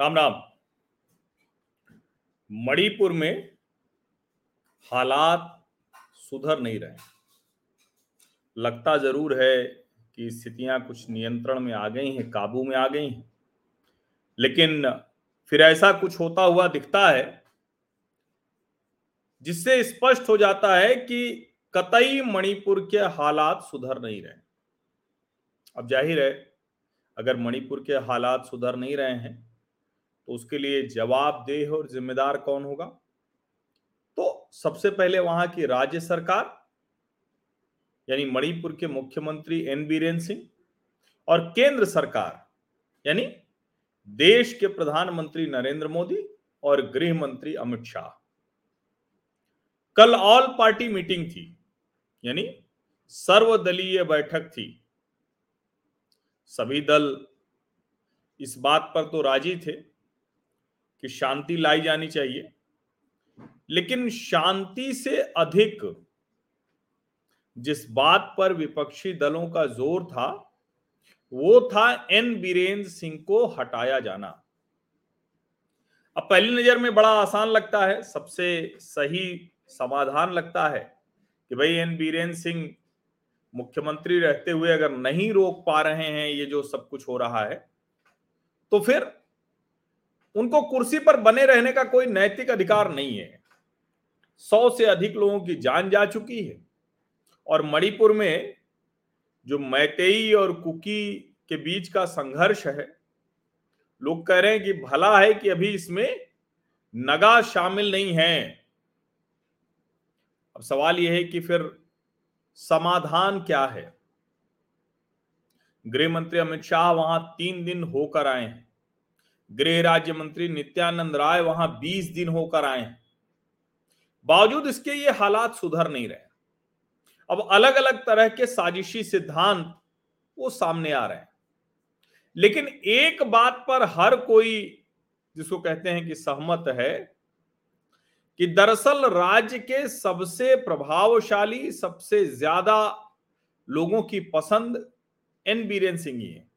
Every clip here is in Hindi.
राम राम। मणिपुर में हालात सुधर नहीं रहे लगता ज़रूर है कि स्थितियाँ कुछ नियंत्रण में आ गई हैं, काबू में आ गई हैं। लेकिन फिर ऐसा कुछ होता हुआ दिखता है, जिससे स्पष्ट हो जाता है कि कतई मणिपुर के हालात सुधर नहीं रहे अब ज़ाहिर है, अगर मणिपुर के हालात सुधर नहीं रहे हैं तो उसके लिए जवाबदेह और जिम्मेदार कौन होगा? तो सबसे पहले वहाँ की राज्य सरकार, यानी मणिपुर के मुख्यमंत्री एन बीरेन सिंह और केंद्र सरकार, यानी देश के प्रधानमंत्री नरेंद्र मोदी और गृह मंत्री अमित शाह। कल ऑल पार्टी मीटिंग थी, यानी सर्वदलीय बैठक थी। सभी दल इस बात पर तो राज़ी थे कि शांति लाई जानी चाहिए। लेकिन शांति से अधिक जिस बात पर विपक्षी दलों का ज़ोर था, वो था एन बीरेंद्र सिंह को हटाया जाना। अब पहली नज़र में बड़ा आसान लगता है, सबसे सही समाधान लगता है कि भाई एन बीरेंद्र सिंह मुख्यमंत्री रहते हुए अगर नहीं रोक पा रहे हैं, ये जो सब कुछ हो रहा है तो फिर उनको कुर्सी पर बने रहने का कोई नैतिक अधिकार नहीं है। सौ से अधिक लोगों की जान जा चुकी है। और मणिपुर में जो मैतेई और कुकी के बीच का संघर्ष है, लोग कह रहे हैं कि भला है कि अभी इसमें नगा शामिल नहीं है। अब सवाल यह है कि फिर समाधान क्या है? गृह मंत्री अमित शाह वहाँ तीन दिन होकर आए हैं। गृह राज्य मंत्री नित्यानंद राय वहाँ बीस दिन होकर आए हैं। बावजूद इसके ये हालात सुधर नहीं रहे। अब अलग अलग तरह के साजिशी सिद्धांत वो सामने आ रहे हैं। लेकिन एक बात पर हर कोई, जिसको कहते हैं कि सहमत है, कि दरअसल राज्य के सबसे प्रभावशाली, सबसे ज़्यादा लोगों की पसंद एन बीरेन सिंह ही है।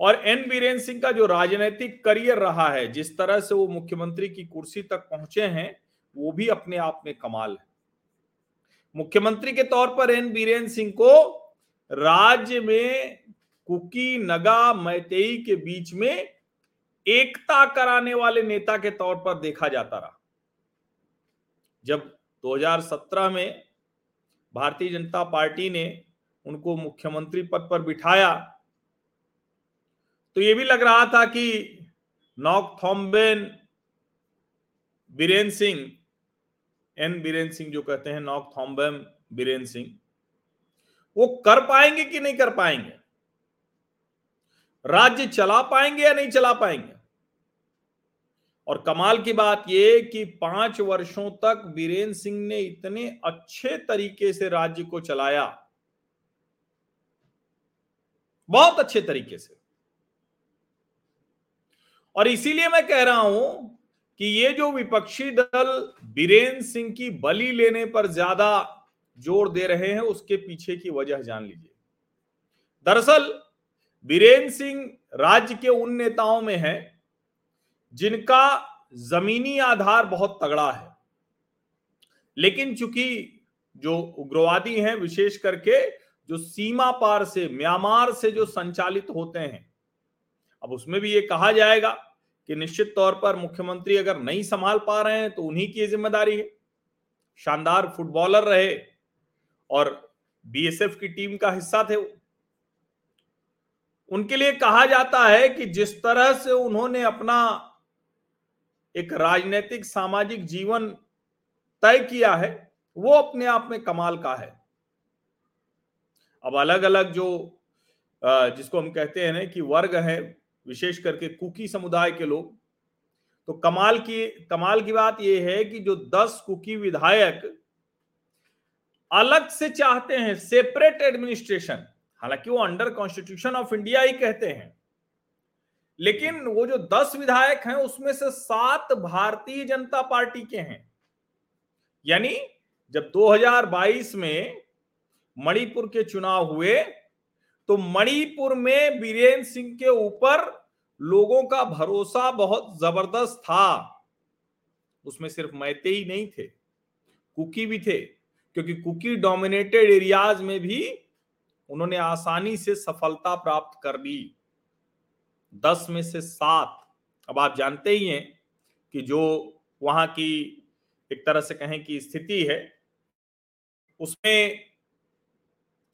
और एन बीरेन सिंह का जो राजनीतिक करियर रहा है, जिस तरह से वो मुख्यमंत्री की कुर्सी तक पहुँचे हैं, वो भी अपने आप में कमाल है। मुख्यमंत्री के तौर पर एन बीरेन सिंह को राज्य में कुकी, नगा, मैतेई के बीच में एकता कराने वाले नेता के तौर पर देखा जाता रहा। जब 2017 में भारतीय जनता पार्टी ने उनको मुख्यमंत्री पद पर बिठाया तो ये भी लग रहा था कि नॉक थॉम्बेन, बीरेन सिंह, एन बीरेन सिंह जो कहते हैं, नॉक थॉम्बेम बीरेन सिंह, वो कर पाएँगे कि नहीं कर पाएँगे? राज्य चला पाएँगे या नहीं चला पाएँगे? और कमाल की बात यह कि पाँच वर्षों तक बीरेन सिंह ने इतने अच्छे तरीके से राज्य को चलाया। बहुत अच्छे तरीके से। और इसीलिए मैं कह रहा हूँ कि ये जो विपक्षी दल बीरेन सिंह की बलि लेने पर ज़्यादा ज़ोर दे रहे हैं, उसके पीछे की वजह जान लीजिए। दरअसल, बीरेन सिंह राज्य के उन नेताओं में है जिनका जमीनी आधार बहुत तगड़ा है। लेकिन चूँकि जो उग्रवादी हैं, विशेष करके जो सीमा पार से, म्यांमार से जो संचालित होते हैं अब उसमें भी ये कहा जाएगा कि निश्चित तौर पर मुख्यमंत्री अगर नहीं संभाल पा रहे हैं तो उन्हीं की ज़िम्मेदारी है। शानदार फुटबॉलर रहे और बीएसएफ की टीम का हिस्सा थे वो। उनके लिए कहा जाता है कि जिस तरह से उन्होंने अपना एक राजनीतिक, सामाजिक जीवन तय किया है, वो अपने आप में कमाल का है। अब अलग अलग जो जिसको हम कहते हैं ना कि वर्ग है विशेष करके कुकी समुदाय के लोग। तो कमाल की कमाल की बात यह है कि जो दस कुकी विधायक अलग से चाहते हैं सेपरेट एडमिनिस्ट्रेशन हालाँकि वो अंडर कॉन्स्टिट्यूशन ऑफ़ इंडिया ही कहते हैं। लेकिन वो जो दस विधायक हैं, उसमें से सात भारतीय जनता पार्टी के हैं। यानी जब 2022 में मणिपुर के चुनाव हुए तो मणिपुर में बीरेन सिंह के ऊपर लोगों का भरोसा बहुत ज़बरदस्त था। उसमें सिर्फ़ मैते ही नहीं थे, कुकी भी थे, क्योंकि कुकी डोमिनेटेड एरियाज़ में भी उन्होंने आसानी से सफलता प्राप्त कर ली। दस में से सात। अब आप जानते ही हैं कि जो वहाँ की एक तरह से कहें कि स्थिति है, उसमें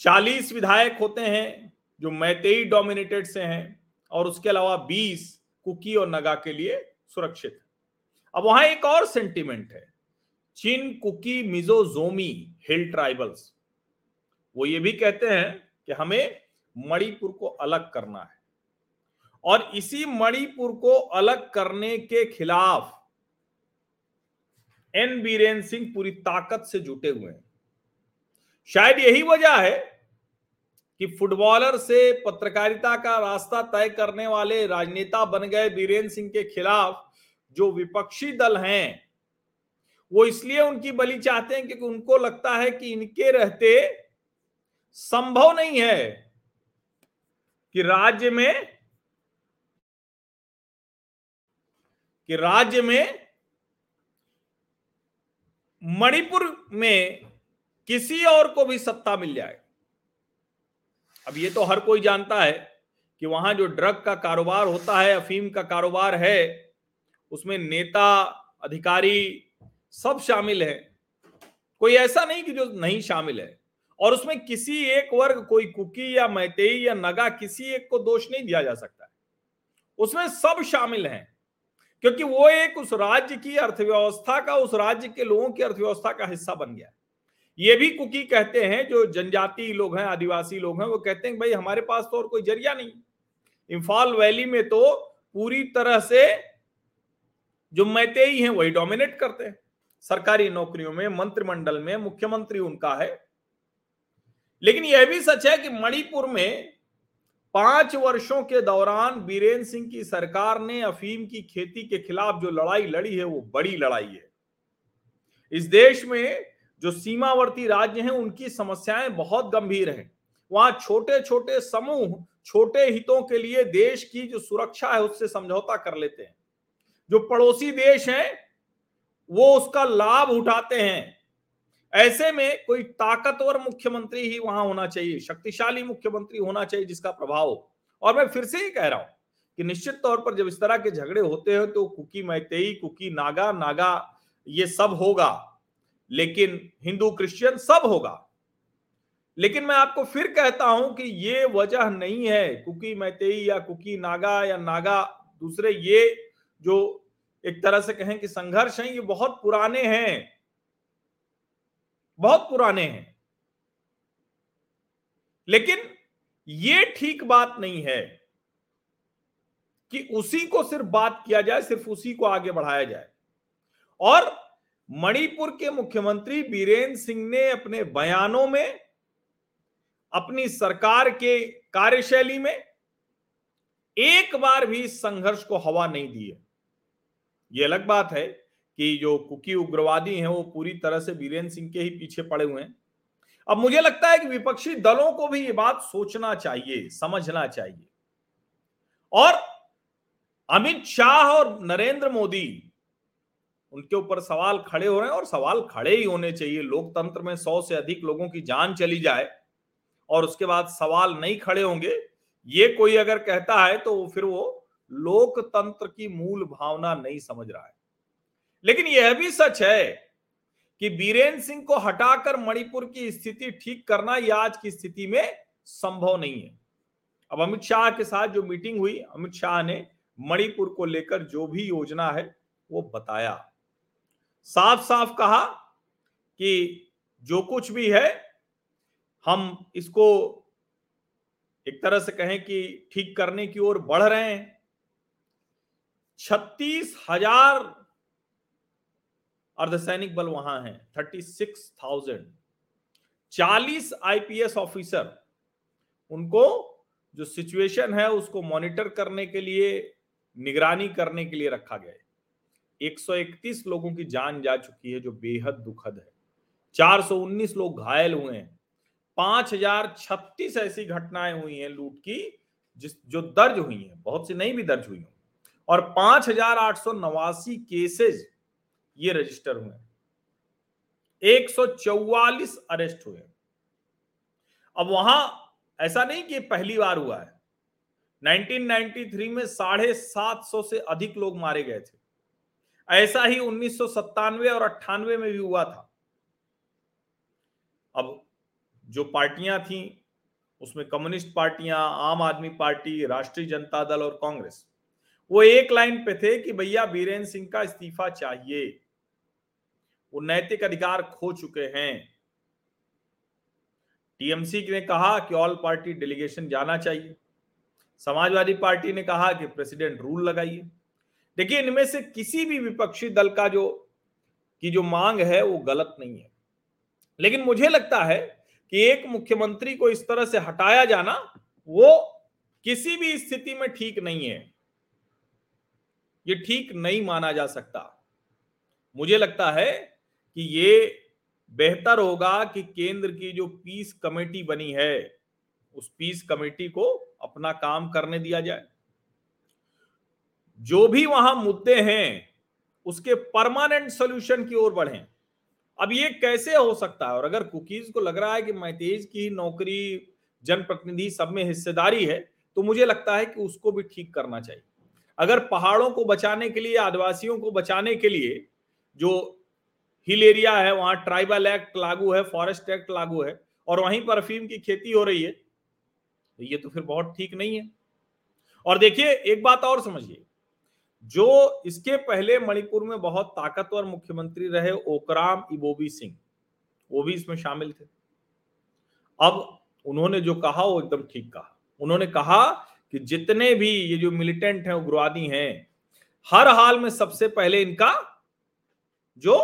चालीस विधायक होते हैं जो मैतेई डोमिनेटेड से हैं और उसके अलावा बीस कुकी और नगा के लिए सुरक्षित अब वहाँ एक और सेंटिमेंट है। चीन कुकी मिजो जोमी हिल ट्राइबल्स, वो ये भी कहते हैं कि हमें मणिपुर को अलग करना है और इसी मणिपुर को अलग करने के खिलाफ एन बीरेन सिंह पूरी ताकत से जुटे हुए हैं। शायद यही वजह है कि फुटबॉलर से पत्रकारिता का रास्ता तय करने वाले राजनेता बन गए बीरेन सिंह के खिलाफ जो विपक्षी दल हैं, वो इसलिए उनकी बलि चाहते हैं क्योंकि उनको लगता है कि इनके रहते संभव नहीं है कि राज्य में, कि राज्य में मणिपुर में किसी और को भी सत्ता मिल जाए। अब ये तो हर कोई जानता है कि वहाँ जो ड्रग का कारोबार होता है अफीम का कारोबार है, उसमें नेता, अधिकारी सब शामिल है। कोई ऐसा नहीं कि जो नहीं शामिल है। और उसमें किसी एक वर्ग, कोई कुकी या मैतेई या नगा, किसी एक को दोष नहीं दिया जा सकता है। उसमें सब शामिल हैं, क्योंकि वो एक उस राज्य की अर्थव्यवस्था का, उस राज्य के लोगों की अर्थव्यवस्था का हिस्सा बन गया। ये भी कुकी कहते हैं, जो जनजाति लोग हैं, आदिवासी लोग हैं, वो कहते हैं भाई हमारे पास तो और कोई ज़रिया नहीं। इम्फाल वैली में तो पूरी तरह से जो मैते ही हैं, वही डोमिनेट करते हैं। सरकारी नौकरियों में, मंत्रिमंडल में, मुख्यमंत्री उनका है। लेकिन यह भी सच है कि मणिपुर में पाँच वर्षों के दौरान बीरेन्द्र सिंह की सरकार ने अफीम की खेती के खिलाफ जो लड़ाई लड़ी है, वो बड़ी लड़ाई है। इस देश में जो सीमावर्ती राज्य हैं, उनकी समस्याएँ बहुत गंभीर हैं। वहाँ छोटे छोटे समूह, छोटे हितों के लिए देश की जो सुरक्षा है, उससे समझौता कर लेते हैं। जो पड़ोसी देश हैं, वो उसका लाभ उठाते हैं। ऐसे में कोई ताकतवर मुख्यमंत्री ही वहाँ होना चाहिए, शक्तिशाली मुख्यमंत्री होना चाहिए जिसका प्रभाव और मैं फिर से ही कह रहा हूँ कि निश्चित तौर पर जब इस तरह के झगड़े होते हैं तो कुकी मैतेई, कुकी नागा नागा, ये सब होगा। लेकिन हिंदू, क्रिश्चियन सब होगा। लेकिन मैं आपको फिर कहता हूँ कि ये वजह नहीं है, कुकी मैतेई या कुकी नागा या नागा, दूसरे ये जो एक तरह से कहें कि संघर्ष हैं, ये बहुत पुराने हैं। बहुत पुराने हैं। लेकिन ये ठीक बात नहीं है कि उसी को सिर्फ़ बात किया जाए, सिर्फ़ उसी को आगे बढ़ाया जाए। और मणिपुर के मुख्यमंत्री बीरेन सिंह ने अपने बयानों में, अपनी सरकार के कार्यशैली में एक बार भी संघर्ष को हवा नहीं दी है। यह अलग बात है कि जो कुकी उग्रवादी हैं, वो पूरी तरह से बीरेन सिंह के ही पीछे पड़े हुए हैं। अब मुझे लगता है कि विपक्षी दलों को भी ये बात सोचना चाहिए, समझना चाहिए। और अमित शाह और नरेंद्र मोदी उनके ऊपर सवाल खड़े हो रहे हैं और सवाल खड़े ही होने चाहिए। लोकतंत्र में सौ से अधिक लोगों की जान चली जाए और उसके बाद सवाल नहीं खड़े होंगे, ये कोई अगर कहता है तो फिर वो लोकतंत्र की मूल भावना नहीं समझ रहा है। लेकिन यह भी सच है कि बीरेन सिंह को हटाकर मणिपुर की स्थिति ठीक करना यह आज की स्थिति में संभव नहीं है। अब अमित शाह के साथ जो मीटिंग हुई, अमित शाह ने मणिपुर को लेकर जो भी योजना है वो बताया। साफ़ साफ़ कहा कि जो कुछ भी है, हम इसको एक तरह से कहें कि ठीक करने की ओर बढ़ रहे हैं। छत्तीस हज़ार अर्धसैनिक बल वहाँ है, थर्टी सिक्स थाउज़ेंड। चालीस आईपीएस ऑफिसर, उनको जो सिचुएशन है, उसको मॉनिटर करने के लिए, निगरानी करने के लिए रखा गया है। 131 लोगों की जान जा चुकी है, जो बेहद दुखद है। 419 लोग घायल हुए हैं। पाँच हज़ार छत्तीस ऐसी घटनाएँ हुई हैं लूट की, जिस, जो दर्ज हुई है, बहुत सी नहीं भी दर्ज हुई और पाँच हज़ार आठ सौ नवासी केसेज ये रजिस्टर हुए एक सौ चौवालीस अरेस्ट हुए अब वहाँ ऐसा नहीं कि पहली बार हुआ है। 1993 में साढ़े सात सौ से अधिक लोग मारे गए थे। ऐसा ही उन्नीस सौ सत्तानवे और अट्ठानवे में भी हुआ था। अब जो पार्टियाँ थी, उसमें कम्युनिस्ट पार्टियाँ, आम आदमी पार्टी, राष्ट्रीय जनता दल और कांग्रेस, वो एक लाइन पे थे कि भैया बीरेन्द्र सिंह का इस्तीफा चाहिए। वो नैतिक अधिकार खो चुके हैं। टीएमसी ने कहा कि ऑल पार्टी डेलीगेशन जाना चाहिए। समाजवादी पार्टी ने कहा कि प्रेसिडेंट रूल लगाइए। देखिए, इनमें से किसी भी विपक्षी दल का जो, की जो मांग है, वो गलत नहीं है। लेकिन मुझे लगता है कि एक मुख्यमंत्री को इस तरह से हटाया जाना, वो किसी भी स्थिति में ठीक नहीं है। ये ठीक नहीं माना जा सकता। मुझे लगता है कि ये बेहतर होगा कि केंद्र की जो पीस कमेटी बनी है, उस पीस कमेटी को अपना काम करने दिया जाए। जो भी वहाँ मुद्दे हैं, उसके परमानेंट सोल्यूशन की ओर बढ़े। अब ये कैसे हो सकता है? और अगर कुकीज को लग रहा है कि मैतेज की नौकरी, जनप्रतिनिधि सब में हिस्सेदारी है तो मुझे लगता है कि उसको भी ठीक करना चाहिए। अगर पहाड़ों को बचाने के लिए, आदिवासियों को बचाने के लिए जो हिल एरिया है, वहाँ ट्राइबल एक्ट लागू है फॉरेस्ट एक्ट लागू है, और वहीं पर अफीम की खेती हो रही है तो ये तो फिर बहुत ठीक नहीं है। और देखिए, एक बात और समझिए। जो इसके पहले मणिपुर में बहुत ताकतवर मुख्यमंत्री रहे, ओकराम इबोबी सिंह। वो भी इसमें शामिल थे। अब उन्होंने जो कहा, वो एकदम ठीक कहा। उन्होंने कहा कि जितने भी ये जो मिलिटेंट हैं, उग्रवादी हैं, हर हाल में सबसे पहले इनका जो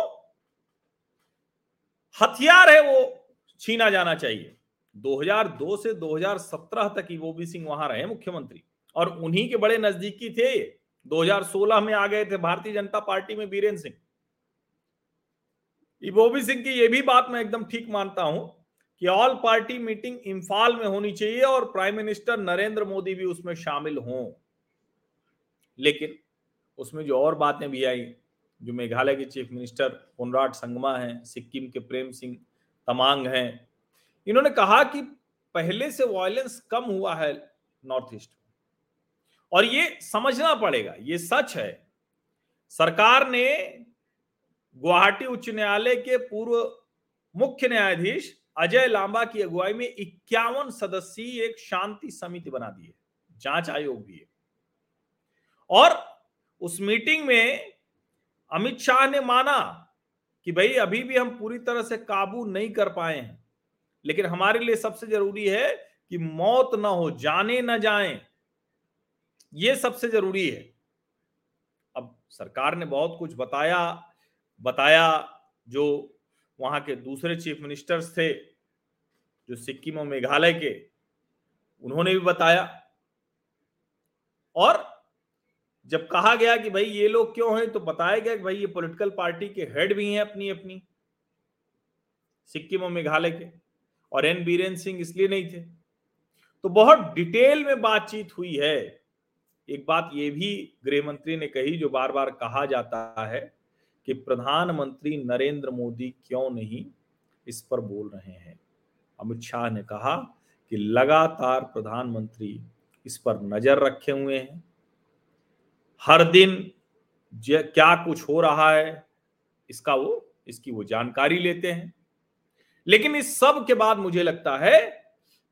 हथियार है, वो छीना जाना चाहिए। 2002 से 2017 तक इबोबी सिंह वहाँ रहे मुख्यमंत्री। और उन्हीं के बड़े नजदीकी थे। 2016 में आ गए थे भारतीय जनता पार्टी में बीरेन्द्र सिंह। इबोबी सिंह की यह भी बात मैं एकदम ठीक मानता हूँ कि ऑल पार्टी मीटिंग इम्फाल में होनी चाहिए और प्राइम मिनिस्टर नरेंद्र मोदी भी उसमें शामिल हों। लेकिन उसमें जो और बातें भी आई, जो मेघालय के चीफ मिनिस्टर कोनराड संगमा हैं, सिक्किम के प्रेम सिंह तमांग हैं, इन्होंने कहा कि पहले से वायलेंस कम हुआ है नॉर्थ ईस्ट और ये समझना पड़ेगा, ये सच है। सरकार ने गुवाहाटी उच्च न्यायालय के पूर्व मुख्य न्यायाधीश अजय लांबा की अगुवाई में इक्यावन सदस्यीय एक शांति समिति बना दी है, जाँच आयोग भी है। और उस मीटिंग में अमित शाह ने माना कि भाई, अभी भी हम पूरी तरह से काबू नहीं कर पाए हैं, लेकिन हमारे लिए सबसे ज़रूरी है कि मौत ना हो, जाने ना जाएँ। ये सबसे ज़रूरी है। अब सरकार ने बहुत कुछ बताया बताया जो वहाँ के दूसरे चीफ मिनिस्टर्स थे, जो सिक्किम और मेघालय के, उन्होंने भी बताया। और जब कहा गया कि भाई ये लोग क्यों हैं तो बताया गया कि भाई ये पॉलिटिकल पार्टी के हेड भी हैं अपनी अपनी सिक्किम और मेघालय के, और एन बीरेन्द्र सिंह इसलिए नहीं थे। तो बहुत डिटेल में बातचीत हुई है। एक बात ये भी गृह मंत्री ने कही, जो बार बार कहा जाता है कि प्रधानमंत्री नरेंद्र मोदी क्यों नहीं, इस पर बोल रहे हैं। अमित शाह ने कहा कि लगातार प्रधानमंत्री इस पर नज़र रखे हुए हैं। हर दिन क्या कुछ हो रहा है, इसका वो, इसकी वो जानकारी लेते हैं। लेकिन इस सब के बाद मुझे लगता है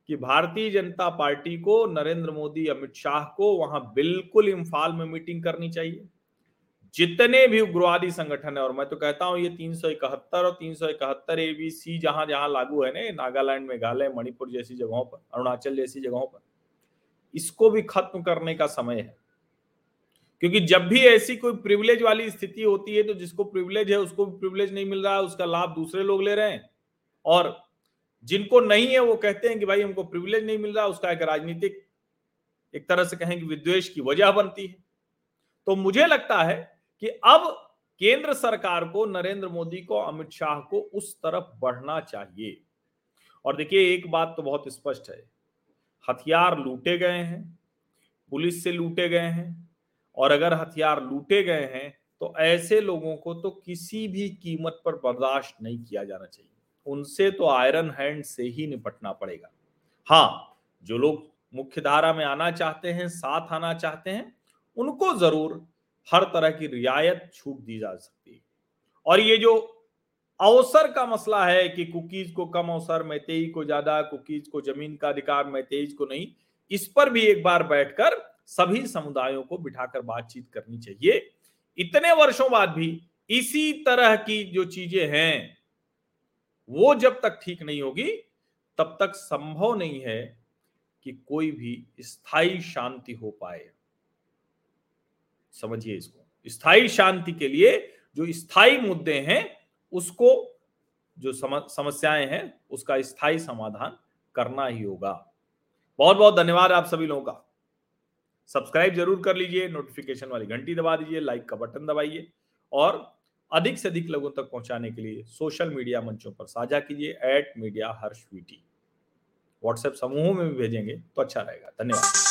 कि भारतीय जनता पार्टी को नरेंद्र मोदी, अमित शाह को वहाँ बिल्कुल इम्फाल में मीटिंग करनी चाहिए। जितने भी उग्रवादी संगठन है, और मैं तो कहता हूँ ये तीन सौ इकहत्तर और तीन सौ इकहत्तर एबीसी जहाँ जहाँ लागू है ना नागालैंड, मेघालय, मणिपुर जैसी जगहों पर, अरुणाचल जैसी जगहों पर, इसको भी खत्म करने का समय है। क्योंकि जब भी ऐसी कोई प्रिविलेज वाली स्थिति होती है तो जिसको प्रिविलेज है, उसको भी प्रिविलेज नहीं मिल रहा है, उसका लाभ दूसरे लोग ले रहे हैं। और जिनको नहीं है, वो कहते हैं कि भाई हमको प्रिविलेज नहीं मिल रहा, उसका एक राजनीतिक एक तरह से कहें कि विद्वेश की वजह बनती है। तो मुझे लगता है कि अब केंद्र सरकार को, नरेंद्र मोदी को, अमित शाह को उस तरफ़ बढ़ना चाहिए। और देखिए, एक बात तो बहुत स्पष्ट है। हथियार लूटे गए हैं, पुलिस से लूटे गए हैं, और अगर हथियार लूटे गए हैं तो ऐसे लोगों को तो किसी भी कीमत पर बर्दाश्त नहीं किया जाना चाहिए। उनसे तो आयरन हैंड से ही निपटना पड़ेगा। हाँ जो लोग मुख्य धारा में आना चाहते हैं, साथ आना चाहते हैं, उनको ज़रूर हर तरह की रियायत छूट दी जा सकती है। और ये जो अवसर का मसला है कि कुकीज को कम अवसर मैतेई को ज़्यादा, कुकीज को ज़मीन का अधिकार मैतेईज को नहीं, इस पर भी एक बार बैठकर सभी समुदायों को बिठाकर बातचीत करनी चाहिए। इतने वर्षों बाद भी इसी तरह की जो चीज़ें हैं वो जब तक ठीक नहीं होगी, तब तक संभव नहीं है कि कोई भी स्थायी शांति हो पाए। समझिए इसको। स्थायी शांति के लिए जो स्थायी मुद्दे हैं, उसको जो समस्याएँ हैं, उसका स्थायी समाधान करना ही होगा। बहुत बहुत धन्यवाद आप सभी लोगों का। सब्सक्राइब ज़रूर कर लीजिए, नोटिफिकेशन वाली घंटी दबा दीजिए, लाइक का बटन दबाइए और अधिक से अधिक लोगों तक पहुँचाने के लिए सोशल मीडिया मंचों पर साझा कीजिए एट मीडिया हर्ष व्हाट्सएप समूहों में भी भेजेंगे तो अच्छा रहेगा। धन्यवाद।